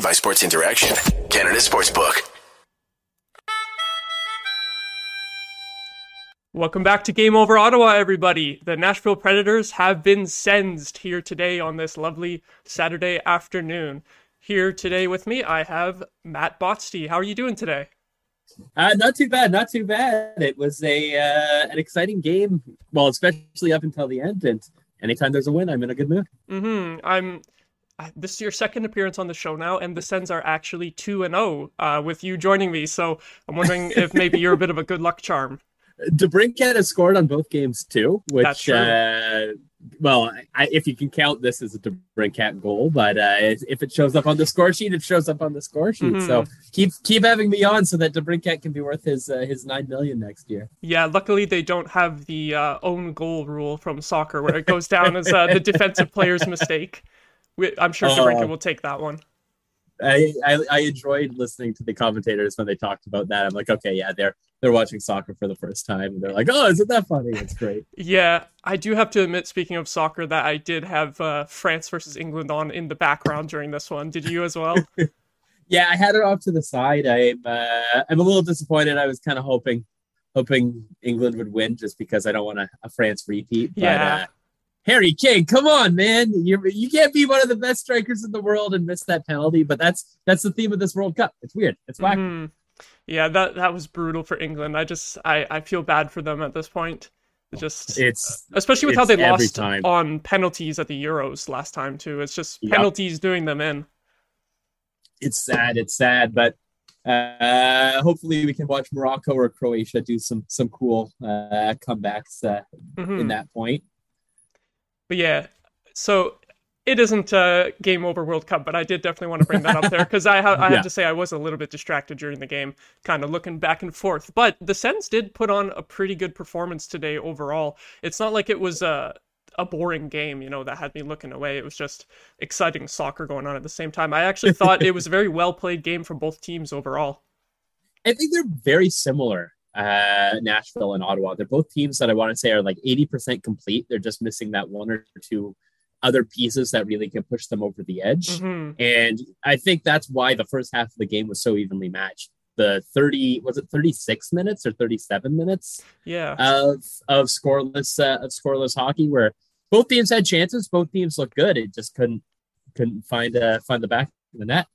powered by Sports Interaction, Canada Sportsbook. Welcome back to Game Over Ottawa, everybody. The Nashville Predators have been sensed here today on this lovely Saturday afternoon. Here today with me, I have Matt Bosty. How are you doing today? Uh, not too bad, not too bad. It was a uh, an exciting game. Well, especially up until the end. And anytime there's a win, I'm in a good mood. Mm-hmm. I'm. This is your second appearance on the show now, and the Sens are actually two and zero uh, with you joining me. So I'm wondering if maybe you're a bit of a good luck charm. DeBrincat has scored on both games too, which uh, well, I, if you can count this as a DeBrincat goal, but uh, if it shows up on the score sheet, it shows up on the score sheet. Mm-hmm. So keep keep having me on so that DeBrincat can be worth his uh, his nine million next year. Yeah, luckily they don't have the uh, own goal rule from soccer where it goes down as uh, the defensive player's mistake. I'm sure DeBrincat will take that one. I, I, I enjoyed listening to the commentators when they talked about that. I'm like, okay, yeah, they're they're watching soccer for the first time, and they're like, oh, isn't that funny? It's great. yeah, I do have to admit, speaking of soccer, that I did have uh, France versus England on in the background during this one. Did you as well? yeah, I had it off to the side. I'm uh, I'm a little disappointed. I was kind of hoping hoping England would win just because I don't want a, a France repeat. But, yeah. Uh, Harry Kane, come on, man! You you can't be one of the best strikers in the world and miss that penalty. But that's that's the theme of this World Cup. It's weird. It's wacky. Mm-hmm. Yeah, that that was brutal for England. I just I I feel bad for them at this point. just it's especially with it's how they lost time. on penalties at the Euros last time too. It's just yep. penalties doing them in. It's sad. It's sad, but uh, hopefully we can watch Morocco or Croatia do some some cool uh, comebacks uh, mm-hmm. in that point. But yeah, so it isn't a game over World Cup, but I did definitely want to bring that up there because I, ha- I yeah. have to say I was a little bit distracted during the game, kind of looking back and forth. But the Sens did put on a pretty good performance today overall. It's not like it was a a boring game, you know, that had me looking away. It was just exciting soccer going on at the same time. I actually thought it was a very well played game from both teams overall. I think they're very similar uh, Nashville and Ottawa. They're both teams that I want to say are like 80% complete. They're just missing that one or two other pieces that really can push them over the edge. Mm-hmm. And I think that's why the first half of the game was so evenly matched. The 30 was it 36 minutes or 37 minutes? Yeah. Of of scoreless uh, of scoreless hockey where both teams had chances, both teams looked good. It just couldn't couldn't find uh, find the back of the net.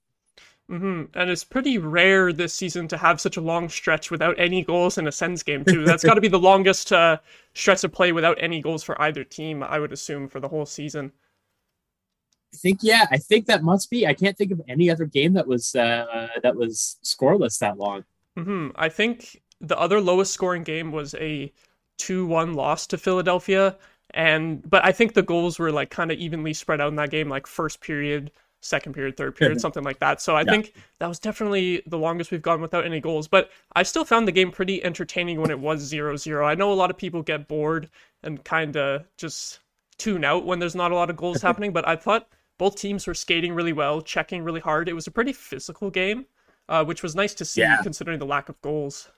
Mm-hmm. And it's pretty rare this season to have such a long stretch without any goals in a Sens game, too. That's got to be the longest uh, stretch of play without any goals for either team, I would assume, for the whole season. I think, yeah, I think that must be. I can't think of any other game that was uh, that was scoreless that long. Mm-hmm. I think the other lowest scoring game was a two-one loss to Philadelphia, and but I think the goals were like kind of evenly spread out in that game, like first period second period, third period, something like that. So I yeah. think that was definitely the longest we've gone without any goals. But I still found the game pretty entertaining when it was 0 0. I know a lot of people get bored and kind of just tune out when there's not a lot of goals happening, but I thought both teams were skating really well, checking really hard. It was a pretty physical game, uh, which was nice to see yeah. considering the lack of goals.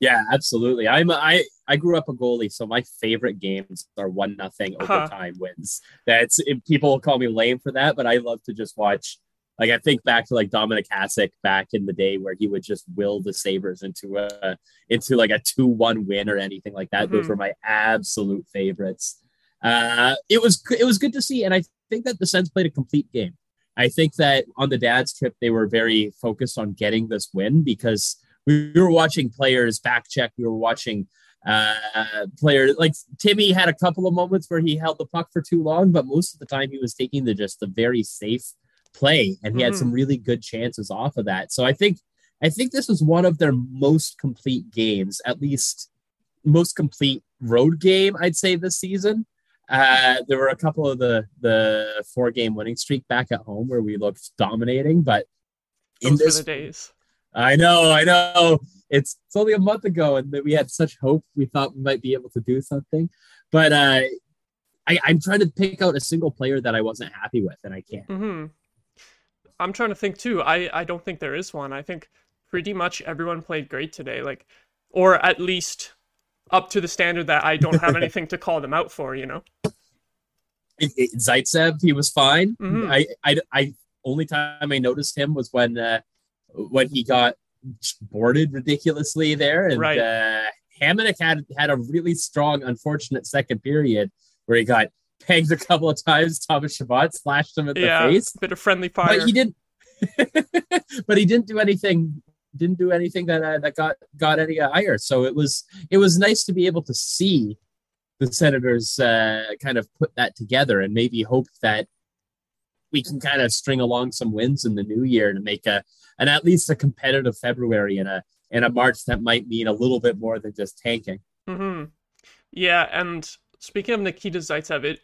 Yeah, absolutely. I'm I I grew up a goalie, so my favorite games are one nothing overtime huh. wins. That's people call me lame for that, but I love to just watch. Like I think back to like Dominik Hasek back in the day where he would just will the Sabres into a into like a two one win or anything like that. Mm-hmm. Those were my absolute favorites. Uh, it was it was good to see, and I think that the Sens played a complete game. I think that on the dad's trip they were very focused on getting this win because we were watching players back check. We were watching uh, player. like Timmy had a couple of moments where he held the puck for too long, but most of the time he was taking the just the very safe play, and he mm-hmm. had some really good chances off of that. So I think I think this was one of their most complete games, at least most complete road game I'd say this season. Uh, there were a couple of the the four game winning streak back at home where we looked dominating, but in Those this days I know, I know. It's it's only a month ago, and that we had such hope. We thought we might be able to do something, but uh, I, I'm trying to pick out a single player that I wasn't happy with, and I can't. Mm-hmm. I'm trying to think too. I I don't think there is one. I think pretty much everyone played great today, like, or at least up to the standard that I don't have anything to call them out for. You know. Zaitsev, he was fine. Mm-hmm. I, I, I only time I noticed him was when uh, when he got boarded ridiculously there, and Right. uh, Hamonic had had a really strong, unfortunate second period where he got pegged a couple of times. Thomas Chabot slashed him in the yeah, face, bit of friendly fire. but he didn't. but he didn't do anything. Didn't do anything that uh, that got got any higher. So it was it was nice to be able to see the Senators uh, kind of put that together and maybe hope that we can kind of string along some wins in the new year to make a and at least a competitive February and a and a March that might mean a little bit more than just tanking. hmm Yeah, and speaking of Nikita Zaitsev, it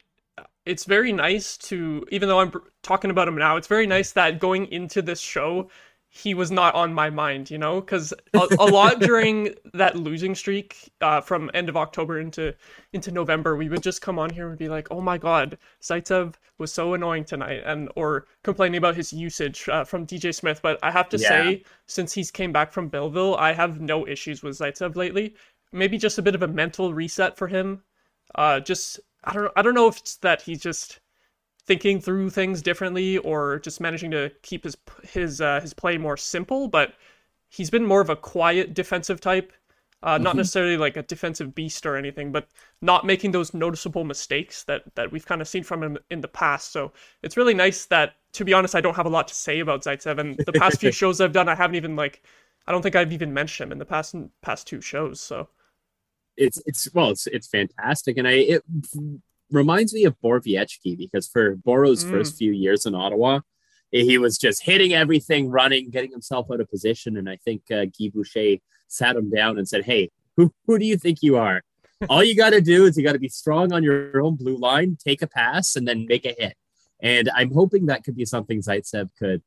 it's very nice to even though I'm talking about him now, it's very nice that going into this show he was not on my mind, you know, because a, a lot during that losing streak uh, from end of October into into November, we would just come on here and be like, "Oh my God, Zaitsev was so annoying tonight," and or complaining about his usage uh, from DJ Smith. But I have to Yeah. say, since he's came back from Belleville, I have no issues with Zaitsev lately. Maybe just a bit of a mental reset for him. Uh, just I don't I don't know if it's that he's just thinking through things differently or just managing to keep his his uh, his play more simple, but he's been more of a quiet defensive type. Uh, not Mhm. necessarily like a defensive beast or anything, but not making those noticeable mistakes that that we've kind of seen from him in the past. So it's really nice that, to be honest, I don't have a lot to say about Zaitsev. And the past few shows I've done, I haven't even like, I don't think I've even mentioned him in the past past two shows. So it's it's well it's it's fantastic and i it reminds me of Borowiecki because for Boro's Mm. first few years in Ottawa he was just hitting everything running getting himself out of position. And I think uh, Guy Boucher sat him down and said hey who who do you think you are? All you got to do is you got to be strong on your own blue line take a pass and then make a hit. And I'm hoping that could be something Zaitsev could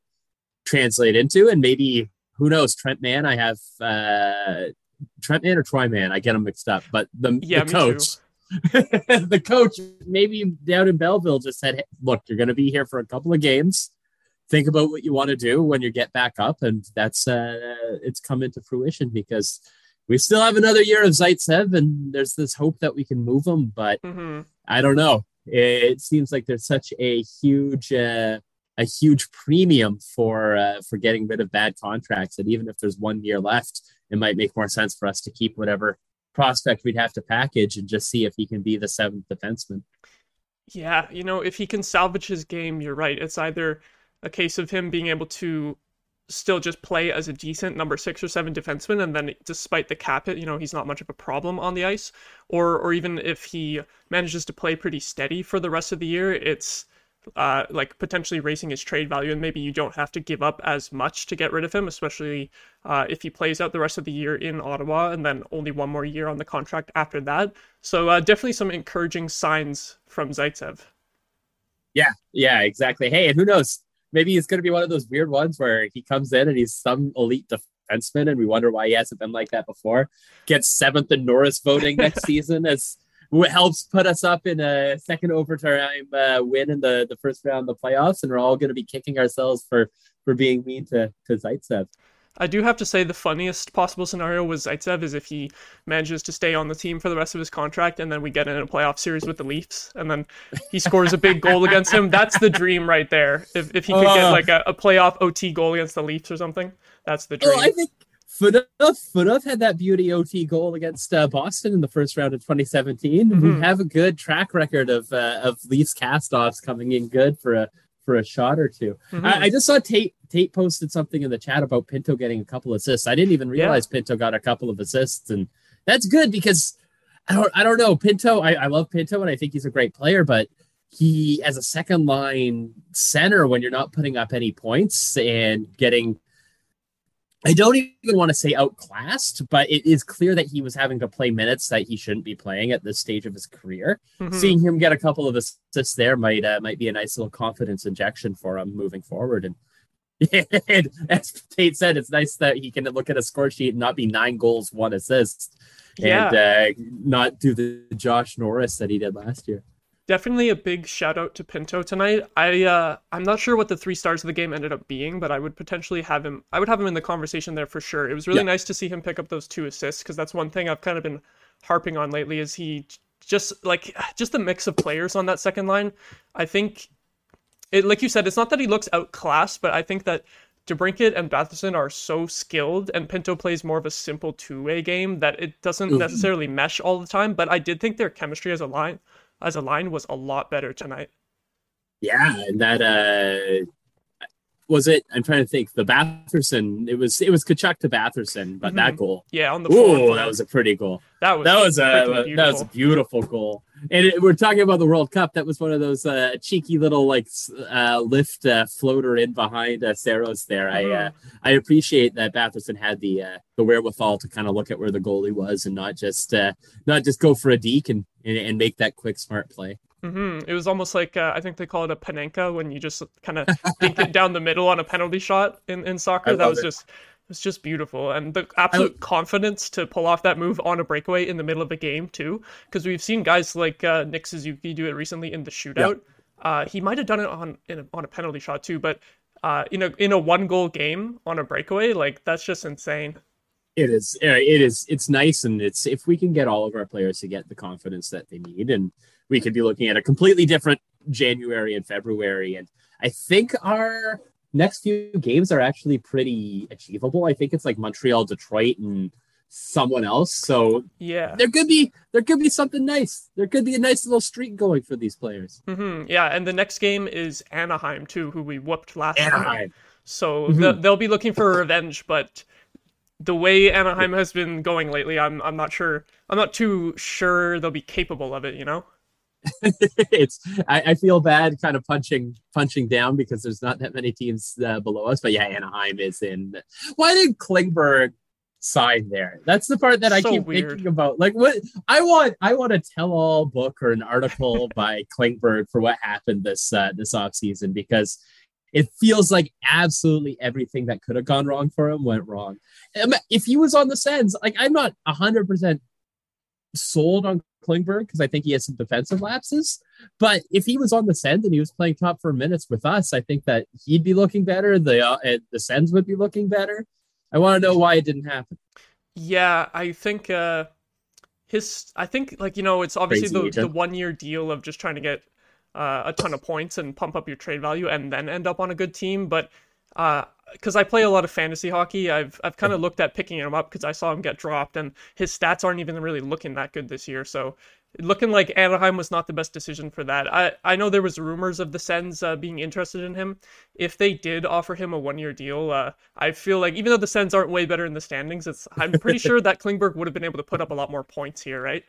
translate into. And maybe who knows Trent Mann I have uh Trent Man or Troy Mann, I get them mixed up. But the, Yeah, the coach, the coach, maybe down in Belleville, just said, hey, "Look, you're going to be here for a couple of games. Think about what you want to do when you get back up." And that's uh, it's come into fruition because we still have another year of Zaitsev, and there's this hope that we can move him. But hmm I don't know. It seems like there's such a huge. Uh, a huge premium for uh, for getting rid of bad contracts, and even if there's one year left, it might make more sense for us to keep whatever prospect we'd have to package and just see if he can be the seventh defenseman. Yeah, you know, if he can salvage his game, you're right. It's either a case of him being able to still just play as a decent number six or seven defenseman, and then despite the cap hit, you know, he's not much of a problem on the ice, or or even if he manages to play pretty steady for the rest of the year, it's uh, like potentially raising his trade value, and maybe you don't have to give up as much to get rid of him, especially uh, if he plays out the rest of the year in Ottawa and then only one more year on the contract after that. So uh, definitely some encouraging signs from Zaitsev. Yeah, yeah, exactly. Hey, and who knows? Maybe it's going to be one of those weird ones where he comes in and he's some elite defenseman, and we wonder why he hasn't been like that before. Gets seventh in Norris voting next season as helps put us up in a second overtime uh, win in the, the first round of the playoffs, and we're all going to be kicking ourselves for for being mean to to Zaitsev. I do have to say the funniest possible scenario with Zaitsev is if he manages to stay on the team for the rest of his contract and then we get in a playoff series with the Leafs and then he scores a big goal against him. That's the dream right there. If, if he could get like a, a playoff OT goal against the Leafs or something, that's the dream. Oh, I think Fedov had that beauty OT goal against uh, Boston in the first round of 2017. Mhm. We have a good track record of uh, of Leafs castoffs coming in good for a for a shot or 2 Mhm. I, I just saw Tate Tate posted something in the chat about Pinto getting a couple assists. I didn't even realize Pinto got a couple of assists, and that's good because I don't I don't know Pinto. I, I love Pinto and I think he's a great player, but he as a second line center when you're not putting up any points and getting I don't even want to say outclassed, but it is clear that he was having to play minutes that he shouldn't be playing at this stage of his career. Mhm. Seeing him get a couple of assists there might uh, might be a nice little confidence injection for him moving forward. And, and as Tate said, it's nice that he can look at a score sheet and not be nine goals, one assist, Yeah. and uh, not do the Josh Norris that he did last year. Definitely a big shout out to Pinto tonight. I uh I'm not sure what the three stars of the game ended up being, but I would potentially have him I would have him in the conversation there for sure. It was really Yeah. nice to see him pick up those two assists because that's one thing I've kind of been harping on lately is he just like just the mix of players on that second line. I think it, like you said, it's not that he looks outclassed, but I think that DeBrincat and Batherson are so skilled, and Pinto plays more of a simple two-way game that it doesn't mm-hmm. necessarily mesh all the time. But I did think their chemistry as a line, as a line, was a lot better tonight. Yeah, and that uh was it? I'm trying to think. The Batherson, it was it was Tkachuk to Batherson, but mm-hmm. that goal, yeah, on the oh, that was a pretty goal. That was that was a that was a beautiful goal. And it, we're talking about the World Cup. That was one of those uh, cheeky little like uh, lift uh, floater in behind uh, Saros there. I uh, I appreciate that Batherson had the uh, the wherewithal to kind of look at where the goalie was and not just uh, not just go for a deke and, and, and make that quick smart play. Mm-hmm. It was almost like uh, I think they call it a panenka when you just kind of dink it down the middle on a penalty shot in, in soccer. That was it. just it was just beautiful, and the absolute I... confidence to pull off that move on a breakaway in the middle of a game too. Because we've seen guys like uh, Nick Suzuki do it recently in the shootout. Uh, he might have done it on a, on a penalty shot too, but uh, in a in a one goal game on a breakaway, like that's just insane. It is. It is. It's nice, and it's if we can get all of our players to get the confidence that they need, and we could be looking at a completely different January and February. And I think our next few games are actually pretty achievable. I think it's like Montreal, Detroit, and someone else. So yeah, there could be there could be something nice. There could be a nice little streak going for these players. Mm-hmm. Yeah, and the next game is Anaheim too, who we whooped last Anaheim. time. So mm-hmm. they'll be looking for revenge, but the way Anaheim has been going lately, I'm I'm not sure. I'm not too sure they'll be capable of it. You know. it's I, I, feel bad kind of punching punching down because there's not that many teams uh, below us but yeah anaheim is in why did klingberg sign there? That's the part that i keep weird. thinking about. Like what i want i want a tell-all book or an article by klingberg for what happened this uh, this off season because it feels like absolutely everything that could have gone wrong for him went wrong. If he was on the Sens, like i'm not 100% sold on Klingberg because I think he has some defensive lapses. But if he was on the Sens and he was playing top four minutes with us, I think that he'd be looking better. The uh, the Sens would be looking better. I want to know why it didn't happen. Yeah, I think uh, his. I think like you know, it's obviously the, the one year deal of just trying to get uh, a ton of points and pump up your trade value and then end up on a good team. But uh, because I play a lot of fantasy hockey, I've I've kind of looked at picking him up because I saw him get dropped, and his stats aren't even really looking that good this year. So, looking like Anaheim was not the best decision for that. I I know there was rumors of the Sens uh, being interested in him. If they did offer him a one year deal, uh, I feel like even though the Sens aren't way better in the standings, it's I'm pretty sure that Klingberg would have been able to put up a lot more points here, right?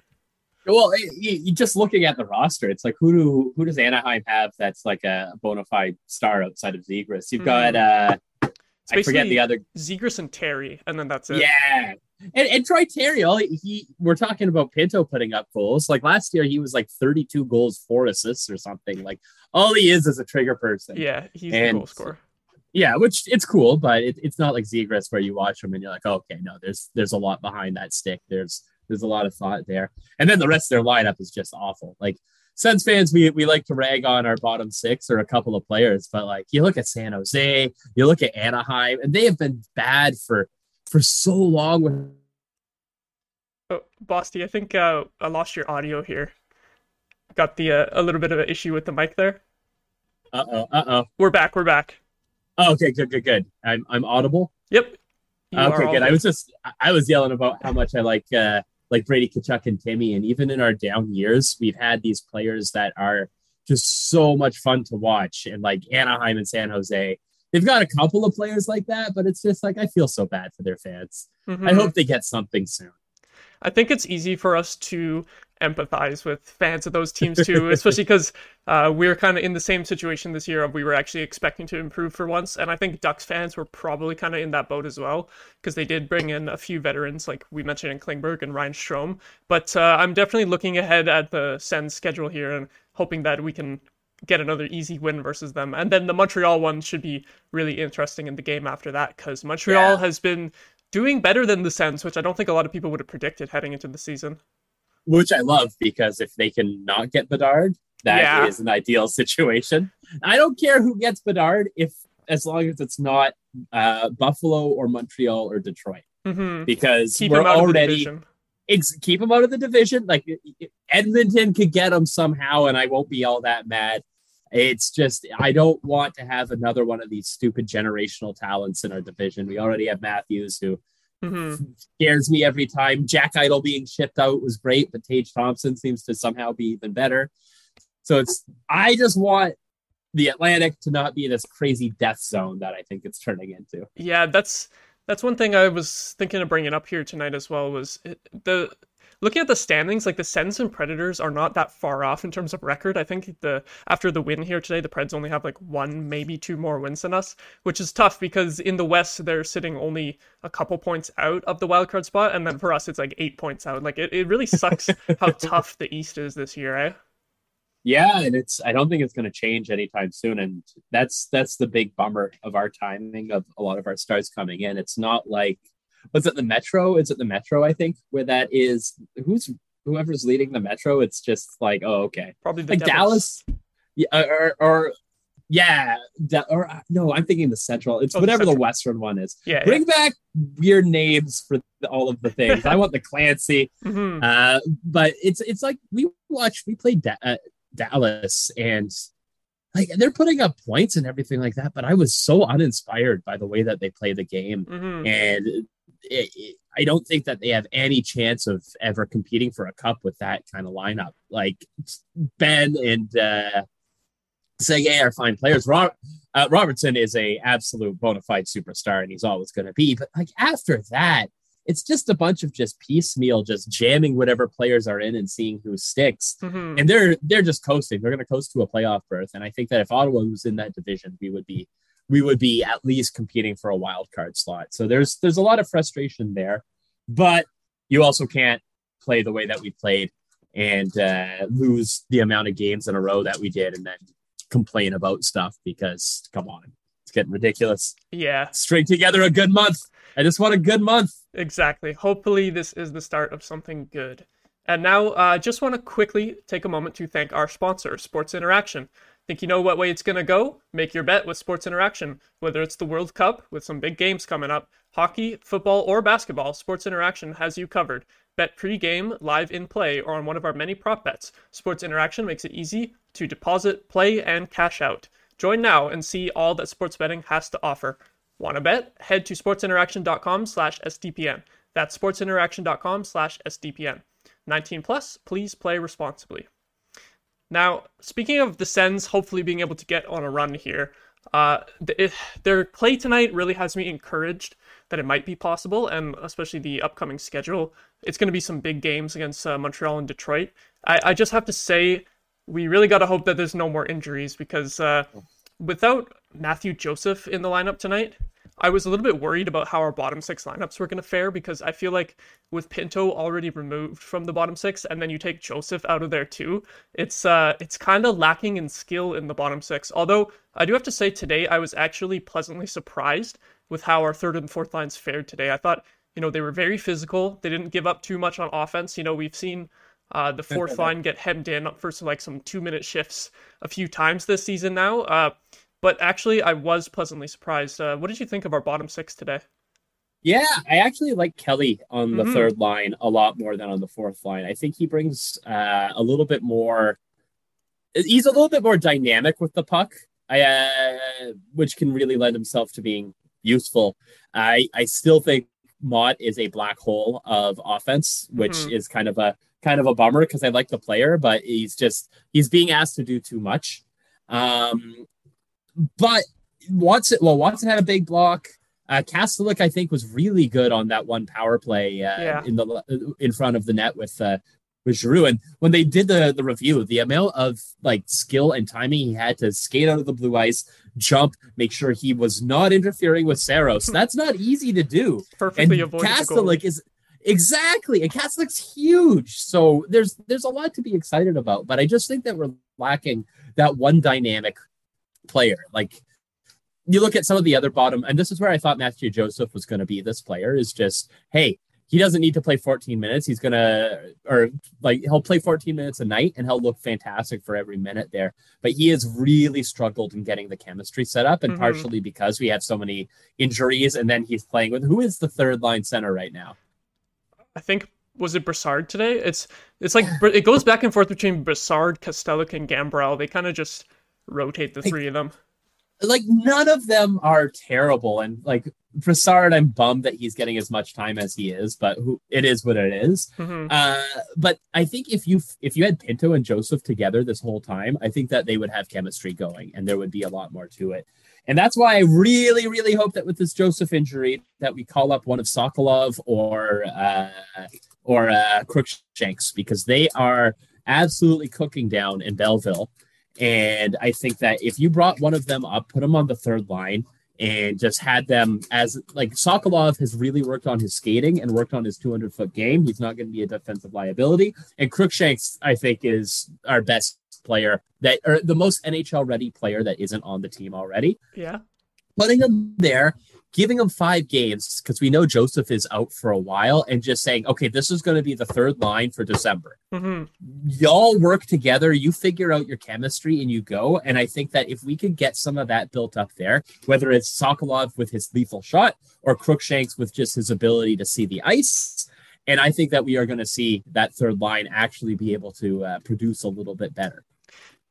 Well, you, you just looking at the roster, it's like who do who does Anaheim have that's like a bona fide star outside of Zegras? You've mm-hmm. got uh I forget the other Zegras and Terry, and then that's it. Yeah, and, and Troy Terry, all he we're talking about Pinto putting up goals. Like last year, he was like 32 goals, four assists, or something. Like all he is is a trigger person. Yeah, he's and, a goal scorer. Yeah, which it's cool, but it, it's not like Zegras where you watch him and you're like, oh, okay, no, there's there's a lot behind that stick. There's there's a lot of thought there, and then the rest of their lineup is just awful. Like Sens fans, we, we like to rag on our bottom six or a couple of players, but like you look at San Jose, you look at Anaheim, and they have been bad for for so long. With oh, Bosty, I think uh, I lost your audio here. Got the uh, a little bit of an issue with the mic there. Uh oh. Uh oh. We're back. We're back. Oh, okay. Good. Good. Good. I'm I'm audible. Yep. okay. Good. I was just I was yelling about how much I like uh, like Brady Tkachuk and Timmy. And even in our down years, we've had these players that are just so much fun to watch. And like Anaheim and San Jose, they've got a couple of players like that, but it's just like I feel so bad for their fans. Mm-hmm. I hope they get something soon. I think it's easy for us to empathize with fans of those teams too, especially because uh, we are kind of in the same situation this year of we were actually expecting to improve for once, and I think Ducks fans were probably kind of in that boat as well because they did bring in a few veterans like we mentioned in Klingberg and Ryan Strome. But uh, I'm definitely looking ahead at the Sens schedule here and hoping that we can get another easy win versus them. And then the Montreal one should be really interesting in the game after that because Montreal yeah. has been doing better than the Sens, which I don't think a lot of people would have predicted heading into the season which I love because if they can not get Bedard, that yeah. is an ideal situation. I don't care who gets Bedard if as long as it's not uh, Buffalo or Montreal or Detroit, mm-hmm. because keep we're already ex- keep them out of the division. Like Edmonton could get them somehow, and I won't be all that mad. It's just I don't want to have another one of these stupid generational talents in our division. We already have Matthews who mm-hmm. scares me every time. Jack Eichel being shipped out was great, but Tage Thompson seems to somehow be even better. So it's I just want the Atlantic to not be this crazy death zone that I think it's turning into. Yeah, that's that's one thing I was thinking of bringing up here tonight as well was the looking at the standings, like the Sens and Predators are not that far off in terms of record. I think the after the win here today, the Preds only have like one, maybe two more wins than us, which is tough because in the West they're sitting only a couple points out of the wildcard spot, and then for us it's like eight points out. Like it, it really sucks how tough the East is this year, eh? Yeah, and it's I don't think it's going to change anytime soon, and that's that's the big bummer of our timing of a lot of our stars coming in. It's not like was it the Metro? Is it the Metro? I think where that is. Who's whoever's leading the Metro? It's just like, oh, okay, probably like Dallas, yeah, or, or yeah, or no, I'm thinking the Central. It's oh, whatever the, the, Western one is. Yeah, bring yeah. back weird names for the, all of the things. I want the Clancy, mm-hmm. uh, but it's it's like we watch we played da- uh, Dallas and like they're putting up points and everything like that, but I was so uninspired by the way that they play the game, mm-hmm. and it, it, I don't think that they have any chance of ever competing for a cup with that kind of lineup. Like Benn and uh, Sege are fine players. Rob, uh, Robertson is a absolute bona fide superstar, and he's always going to be. But like after that, it's just a bunch of just piecemeal, just jamming whatever players are in and seeing who sticks. Mm-hmm. And they're they're just coasting. They're going to coast to a playoff berth. And I think that if Ottawa was in that division, we would be we would be at least competing for a wild card slot. So there's there's a lot of frustration there, but you also can't play the way that we played and uh, lose the amount of games in a row that we did, and then complain about stuff because come on, it's getting ridiculous. Yeah, string together a good month. I just want a good month. Exactly. Hopefully, this is the start of something good. And now, I uh, just want to quickly take a moment to thank our sponsor, Sports Interaction. Think you know what way it's going to go? Make your bet with Sports Interaction. Whether it's the World Cup with some big games coming up, hockey, football, or basketball, Sports Interaction has you covered. Bet pre-game, live in play, or on one of our many prop bets. Sports Interaction makes it easy to deposit, play, and cash out. Join now and see all that sports betting has to offer. Want to bet? Head to sportsinteraction.com slash SDPN. That's sportsinteraction.com slash SDPN. 19 plus, please play responsibly. Now, speaking of the Sens hopefully being able to get on a run here, uh, their play tonight really has me encouraged that it might be possible, and especially the upcoming schedule. It's going to be some big games against uh, Montreal and Detroit. I, I, just have to say, we really got to hope that there's no more injuries because uh, without Matthew Joseph in the lineup tonight, I was a little bit worried about how our bottom six lineups were going to fare because I feel like with Pinto already removed from the bottom six, and then you take Joseph out of there too, it's uh it's kind of lacking in skill in the bottom six. Although I do have to say today I was actually pleasantly surprised with how our third and fourth lines fared today. I thought you know they were very physical. They didn't give up too much on offense. You know we've seen. Uh, the fourth line get hemmed in for some, like some two minute shifts a few times this season now. Uh, but actually, I was pleasantly surprised. Uh, what did you think of our bottom six today? Yeah, I actually like Kelly on the mm-hmm. third line a lot more than on the fourth line. I think he brings uh, a little bit more. He's a little bit more dynamic with the puck, I, uh, which can really lend himself to being useful. I I still think Mott is a black hole of offense, which mm-hmm. is kind of a kind of a bummer because I like the player, but he's just he's being asked to do too much. Um, but Watson, well, Watson had a big block. Uh, I think, was really good on that one power play uh, yeah. in the in front of the net with uh, with Giroux. And when they did the the review, the amount of like skill and timing he had to skate out of the blue ice, jump, make sure he was not interfering with Saros. That's not easy to do. Perfectly and Kastelic is exactly, and Kastelic's huge. So there's there's a lot to be excited about. But I just think that we're lacking that one dynamic player. Like you look at some of the other bottom, and this is where I thought Matthew Joseph was going to be. This player is just, hey, he doesn't need to play 14 minutes. He's gonna, or like he'll play 14 minutes a night, and he'll look fantastic for every minute there. But he has really struggled in getting the chemistry set up, and mm-hmm. partially because we have so many injuries, and then he's playing with who is the third line center right now. I think was it Brassard today? It's it's like it goes back and forth between Brassard, Kastelic, and Gambrell. They kind of just rotate the three of them. Like none of them are terrible, and like Brassard, I'm bummed that he's getting as much time as he is, but who it is what it is. Mhm. Uh, but I think if you if you had Pinto and Joseph together this whole time, I think that they would have chemistry going, and there would be a lot more to it. And that's why I really, really hope that with this Joseph injury, that we call up one of Sokolov or uh, or uh, Crookshanks because they are absolutely cooking down in Belleville. And I think that if you brought one of them up, put them on the third line, and just had them as like Sokolov has really worked on his skating and worked on his 200 foot game. He's not going to be a defensive liability. And Crookshanks, I think, is our best player that or the most NHL ready player that isn't on the team already. Yeah. Putting him there, giving him five games because we know Joseph is out for a while, and just saying, okay, this is going to be the third line for December hmm y'all work together, you figure out your chemistry and you go. And I think that if we could get some of that built up there, whether it's Sokolov with his lethal shot or Crookshanks with just his ability to see the ice, and I think that we are going to see that third line actually be able to uh, produce a little bit better.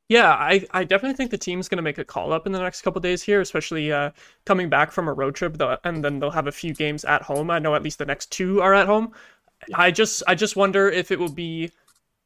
Yeah, I, I definitely think the team's going to make a call up in the next couple days here, especially uh, coming back from a road trip, though, and then they'll have a few games at home. I know at least the next two are at home. I just I just wonder if it will be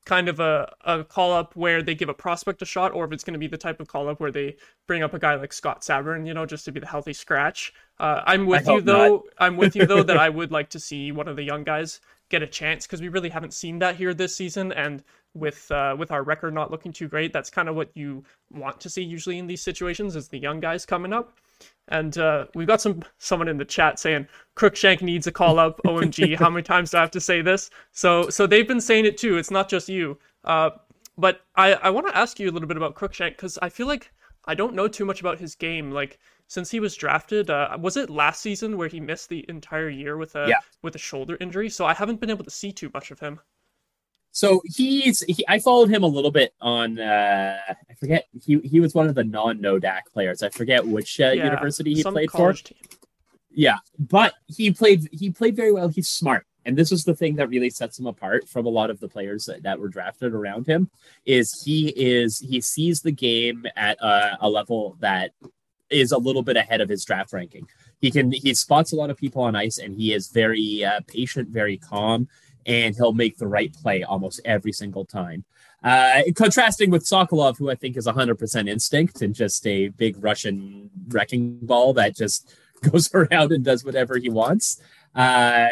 kind of a, a call up where they give a prospect a shot, or if it's going to be the type of call up where they bring up a guy like Scott Sabourin, you know, just to be the healthy scratch. Uh, I'm with you though. I'm with you though that I would like to see one of the young guys get a chance because we really haven't seen that here this season, and with uh, with our record not looking too great, that's kind of what you want to see usually in these situations is the young guys coming up. And uh, we've got some someone in the chat saying Crookshank needs a call up. OMG, how many times do I have to say this? So so they've been saying it too. It's not just you. Uh, but I I want to ask you a little bit about Crookshank because I feel like I don't know too much about his game. Like since he was drafted, uh, was it last season where he missed the entire year with a Yeah. with a shoulder injury? So I haven't been able to see too much of him. So he's he, I followed him a little bit on uh I forget he he was one of the non Nodak players. I forget which uh, Yeah, university he played for. team. Yeah, but he played he played very well. He's smart. And this is the thing that really sets him apart from a lot of the players that, that were drafted around him is he is he sees the game at a, a level that is a little bit ahead of his draft ranking. He can he spots a lot of people on ice and he is very uh, patient, very calm, and he'll make the right play almost every single time. Uh, contrasting with Sokolov, who I think is 100% instinct and just a big Russian wrecking ball that just goes around and does whatever he wants. Uh,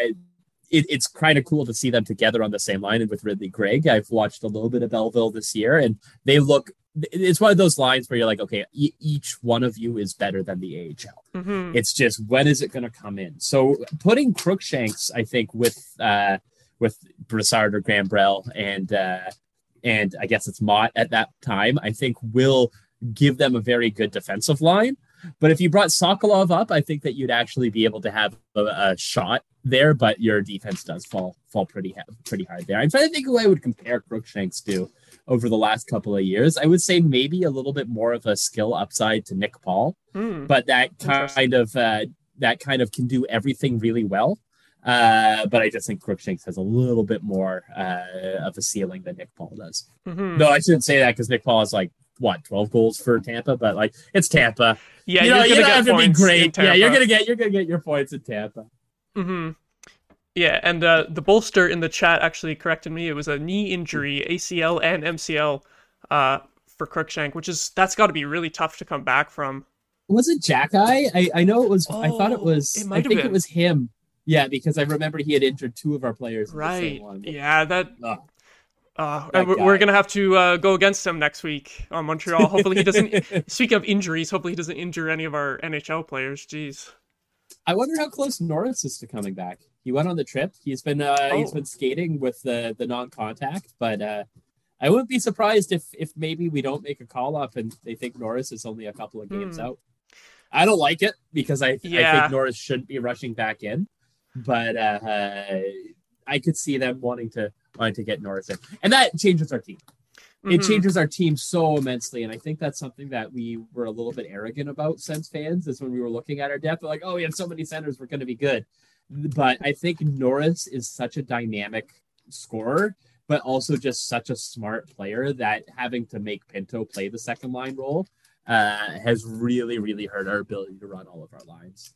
it, it's kind of cool to see them together on the same line and with Ridly Greig. I've watched a little bit of Belleville this year, and they look. It's one of those lines where you're like, okay, e- each one of you is better than the AHL. hmm It's just when is it going to come in? So putting Crookshanks, I think, with uh, with Brassard or Gambrell and uh, and I guess it's Mott at that time, I think will give them a very good defensive line. But if you brought Sokolov up, I think that you'd actually be able to have a, a shot there. But your defense does fall fall pretty pretty hard there. I'm trying to think who I would compare Crookshanks to over the last couple of years. I would say maybe a little bit more of a skill upside to Nick Paul Hmm. but that kind of uh, that kind of can do everything really well. Uh, but I just think Crookshanks has a little bit more uh, of a ceiling than Nick Paul does. hmm No, I shouldn't say that because Nick Paul is like what twelve goals for Tampa, but like it's Tampa. Yeah, you you're gonna you get be great. Yeah, you're gonna get you're gonna get your points in Tampa. hmm Yeah, and uh, the bolster in the chat actually corrected me. It was a knee injury, ACL and MCL, uh, for Crookshank, which is that's got to be really tough to come back from. Was it Xhekaj? I I know it was. I thought it Oh, was. it I think it was him. Yeah, because I remember he had injured two of our players. in the same Right. one. Yeah, that. Ugh. Uh, That we're, we're gonna have to uh, go against him next week on Montreal. Hopefully he doesn't. speaking of injuries, hopefully he doesn't injure any of our NHL players. Jeez. I wonder how close Norris is to coming back. He went on the trip. He's been uh, he's Oh. been skating with the the non-contact, but uh, I wouldn't be surprised if if maybe we don't make a call up and they think Norris is only a couple of games Hmm. out. I don't like it because I I think Norris shouldn't be rushing back in, but uh, I could see them wanting to wanting to get Norris in, and that changes our team it Mhm. changes our team so immensely and i think that's something that we were a little bit arrogant about since fans is when we were looking at our depth like oh we have so many centers we're going to be good but i think norris is such a dynamic scorer but also just such a smart player that having to make pinto play the second line role uh, has really, really hurt our ability to run all of our lines.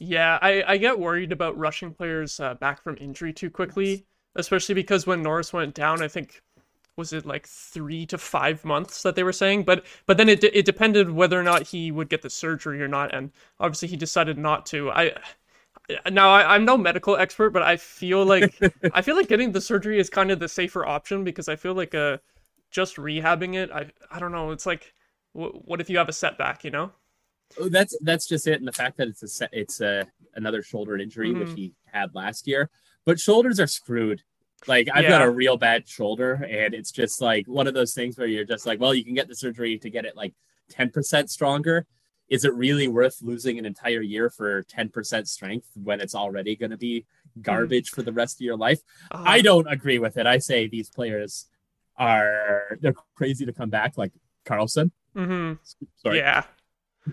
Yeah, I, I get worried about rushing players uh, back from injury too quickly, especially because when Norris went down, I think was it like three to five months that they were saying, but but then it it depended whether or not he would get the surgery or not, and obviously he decided not to. I now I, am no medical expert, but I feel like I feel like getting the surgery is kind of the safer option because I feel like uh just rehabbing it, I I don't know, it's like what if you have a setback, you know? Oh, that's that's just it, and the fact that it's a set, it's a another shoulder injury mm-hmm. which he had last year. But shoulders are screwed. Like I've yeah. got a real bad shoulder, and it's just like one of those things where you're just like, well, you can get the surgery to get it like ten percent stronger. Is it really worth losing an entire year for ten percent strength when it's already going to be garbage mm. for the rest of your life? Uh-huh. I don't agree with it. I say these players are they're crazy to come back, like Karlsson. Mm-hmm. Sorry. Yeah.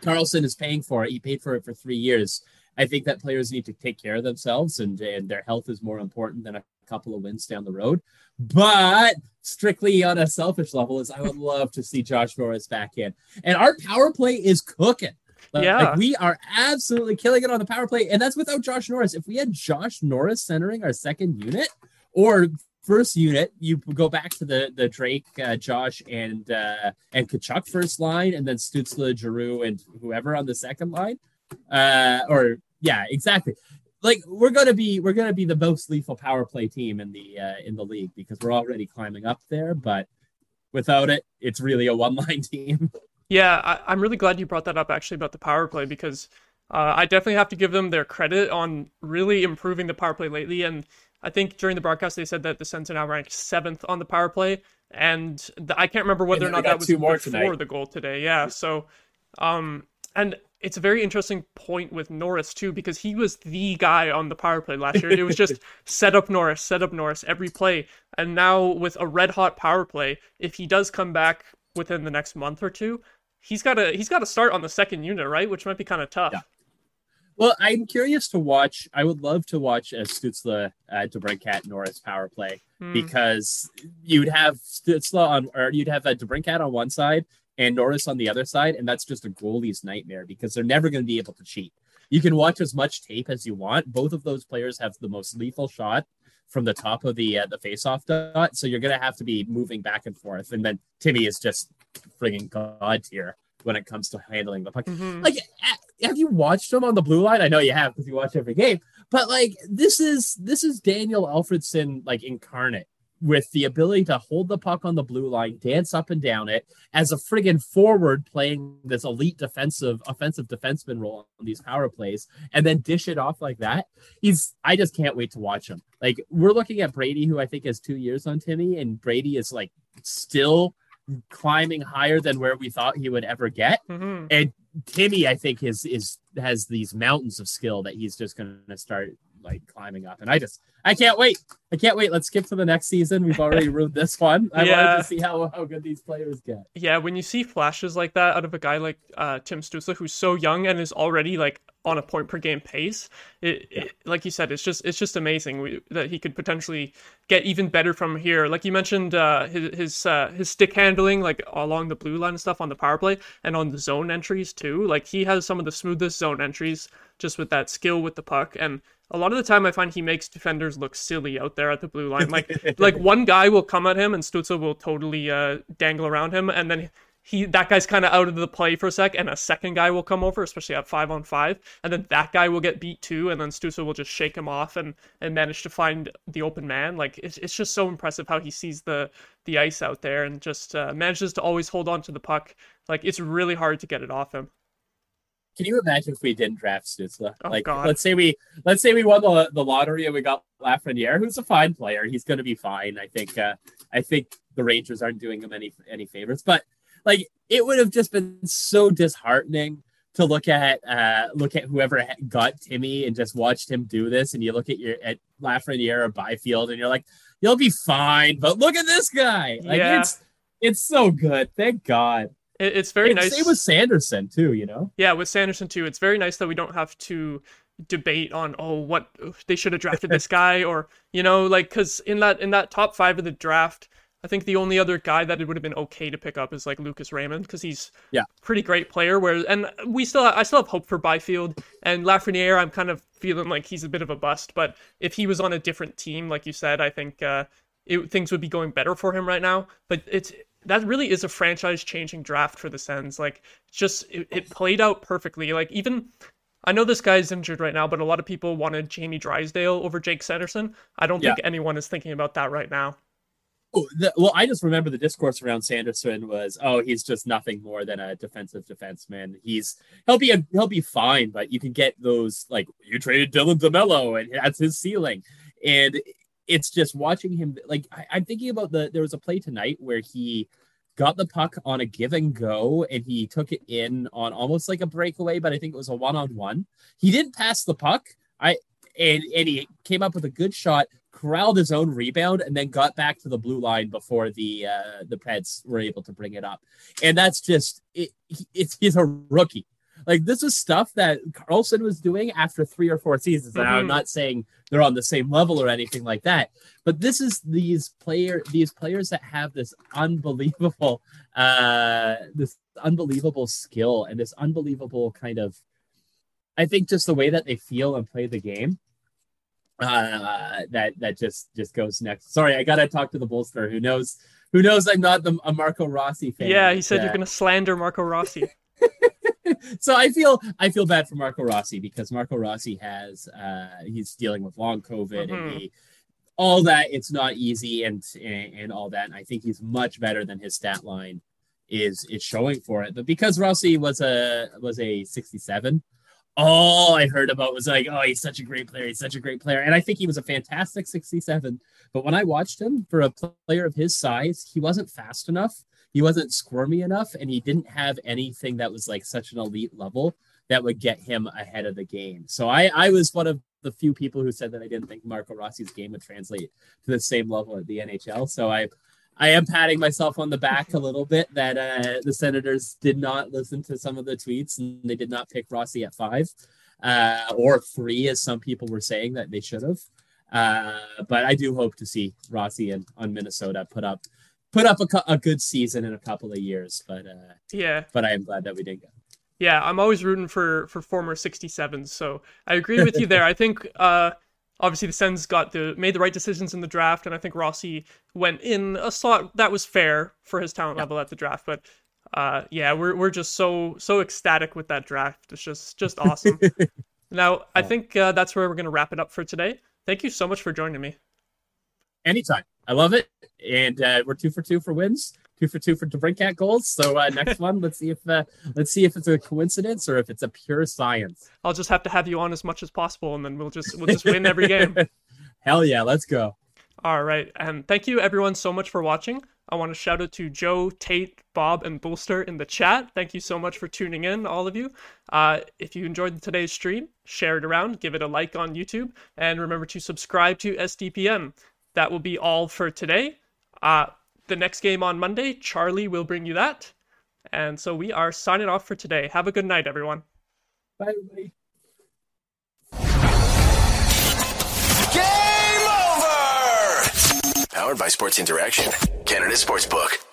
Karlsson is paying for it. He paid for it for three years. I think that players need to take care of themselves and, and their health is more important than a couple of wins down the road. But strictly on a selfish level, is I would love to see Josh Norris back in. And our power play is cooking. Yeah. Like we are absolutely killing it on the power play. And that's without Josh Norris. If we had Josh Norris centering our second unit, or first unit, you go back to the the Drake, uh, Josh, and uh, and Tkachuk first line, and then Stützle, Giroux, and whoever on the second line. Uh, or yeah, exactly. Like we're gonna be we're gonna be the most lethal power play team in the uh, in the league because we're already climbing up there. But without it, it's really a one line team. Yeah, I, am really glad you brought that up actually about the power play because uh, I definitely have to give them their credit on really improving the power play lately and I think during the broadcast they said that the Sens are now ranked seventh on the power play, and the, I can't remember whether or not that was before tonight. the goal today. Yeah, so, um, and it's a very interesting point with Norris too because he was the guy on the power play last year. It was just set up Norris, set up Norris every play, and now with a red hot power play, if he does come back within the next month or two, he's got to he's got to start on the second unit, right? Which might be kind of tough. Yeah. Well, I'm curious to watch. I would love to watch a Stützle, uh, DeBrincat, Norris power play mm. because you'd have Stützle on, or you'd have a DeBrincat on one side and Norris on the other side, and that's just a goalie's nightmare because they're never going to be able to cheat. You can watch as much tape as you want. Both of those players have the most lethal shot from the top of the uh, the faceoff dot, so you're going to have to be moving back and forth. And then Timmy is just frigging god tier when it comes to handling the puck. Mm-hmm. Like have you watched him on the blue line? I know you have because you watch every game. But like this is this is Daniel Alfredsson like incarnate with the ability to hold the puck on the blue line, dance up and down it as a friggin' forward playing this elite defensive offensive defenseman role on these power plays and then dish it off like that. He's I just can't wait to watch him. Like we're looking at Brady, who I think has two years on Timmy, and Brady is like still climbing higher than where we thought he would ever get. Mm-hmm. And Timmy, I think, is is has these mountains of skill that he's just going to start like climbing up. And I just, I can't wait. I can't wait. Let's skip to the next season. We've already ruined this one. I yeah. wanted to see how, how good these players get. Yeah, when you see flashes like that out of a guy like uh, Tim Stützle, who's so young and is already like on a point per game pace. It, yeah. it, like you said, it's just it's just amazing we, that he could potentially get even better from here. Like you mentioned, uh, his his uh, his stick handling, like along the blue line and stuff on the power play and on the zone entries too. Like he has some of the smoothest zone entries, just with that skill with the puck. And a lot of the time, I find he makes defenders look silly out there at the blue line. Like like one guy will come at him and Stützle will totally uh, dangle around him, and then he that guy's kind of out of the play for a sec, and a second guy will come over, especially at five on five, and then that guy will get beat too, and then Stützle will just shake him off and and manage to find the open man. Like it's it's just so impressive how he sees the the ice out there and just uh, manages to always hold on to the puck. Like it's really hard to get it off him. Can you imagine if we didn't draft Stützle? Oh, like, God. let's say we let's say we won the, the lottery and we got Lafreniere, who's a fine player. He's going to be fine. I think. Uh, I think the Rangers aren't doing him any any favors, but like it would have just been so disheartening to look at uh look at whoever got Timmy and just watched him do this. And you look at your at Lafreniere or Byfield and you're like you'll be fine but look at this guy. Like yeah. it's it's so good. Thank god. It's very and nice same with Sanderson too you know? Yeah with Sanderson too. It's very nice that we don't have to debate on oh what they should have drafted this guy or you know like because in that in that top five of the draft I think the only other guy that it would have been okay to pick up is like Lucas Raymond because he's yeah pretty great player. Where and we still I still have hope for Byfield and Lafreniere. I'm kind of feeling like he's a bit of a bust, but if he was on a different team, like you said, I think uh, it, things would be going better for him right now. But it's that really is a franchise changing draft for the Sens. Like just it, it played out perfectly. Like even I know this guy's injured right now, but a lot of people wanted Jamie Drysdale over Jake Sanderson. I don't yeah. think anyone is thinking about that right now. The, well, I just remember the discourse around Sanderson was, "Oh, he's just nothing more than a defensive defenseman. He's he'll be a, he'll be fine, but you can get those like you traded Dylan DeMelo and that's his ceiling." And it's just watching him. Like I, I'm thinking about the there was a play tonight where he got the puck on a give and go and he took it in on almost like a breakaway, but I think it was a one on one. He didn't pass the puck. I and and he came up with a good shot, corralled his own rebound, and then got back to the blue line before the uh, the Preds were able to bring it up. And that's just it, it's he's a rookie. Like this is stuff that Karlsson was doing after three or four seasons. And mm-hmm. I'm not saying they're on the same level or anything like that, but this is these player these players that have this unbelievable uh this unbelievable skill and this unbelievable kind of I think just the way that they feel and play the game uh that that just just goes next sorry i gotta talk to the bolster who knows who knows i'm not the, a marco rossi fan yeah he said uh, you're gonna slander marco rossi so I feel I feel bad for Marco Rossi because Marco Rossi has uh, he's dealing with long COVID mm-hmm. and he all that. It's not easy and, and and all that. And I think he's much better than his stat line is is showing for it. But because Rossi was a was a 67, all I heard about was like, oh, he's such a great player. He's such a great player. And I think he was a fantastic 67. But when I watched him for a player of his size, he wasn't fast enough he wasn't squirmy enough and he didn't have anything that was like such an elite level that would get him ahead of the game. So I, I was one of the few people who said that I didn't think Marco Rossi's game would translate to the same level at the NHL. So I I am patting myself on the back a little bit that uh, the Senators did not listen to some of the tweets and they did not pick Rossi at five uh, or three, as some people were saying that they should have. Uh, but I do hope to see Rossi and on Minnesota put up put up a, a good season in a couple of years. But uh, yeah, but I am glad that we did go. Yeah, I'm always rooting for for former 67s. So I agree with you there. I think uh, obviously the Sens got the made the right decisions in the draft, and I think Rossi went in a slot that was fair for his talent yeah. level at the draft. But uh, yeah, we're we're just so so ecstatic with that draft. It's just just awesome. now I think uh, that's where we're gonna wrap it up for today. Thank you so much for joining me. Anytime. I love it. And uh, we're two for two for wins, two for two for DeBrincat goals. So uh, next one, let's see if uh, let's see if it's a coincidence or if it's a pure science. I'll just have to have you on as much as possible, and then we'll just we'll just win every game. Hell yeah, let's go. All right, and thank you everyone so much for watching. I want to shout out to Joe, Tate, Bob, and Bolster in the chat. Thank you so much for tuning in, all of you. Uh, if you enjoyed today's stream, share it around, give it a like on YouTube, and remember to subscribe to SDPN that will be all for today. Uh, the next game on Monday, Charlie will bring you that. And so we are signing off for today. Have a good night, everyone. Bye, everybody. Game over! Powered by Sports Interaction, Canada Sportsbook.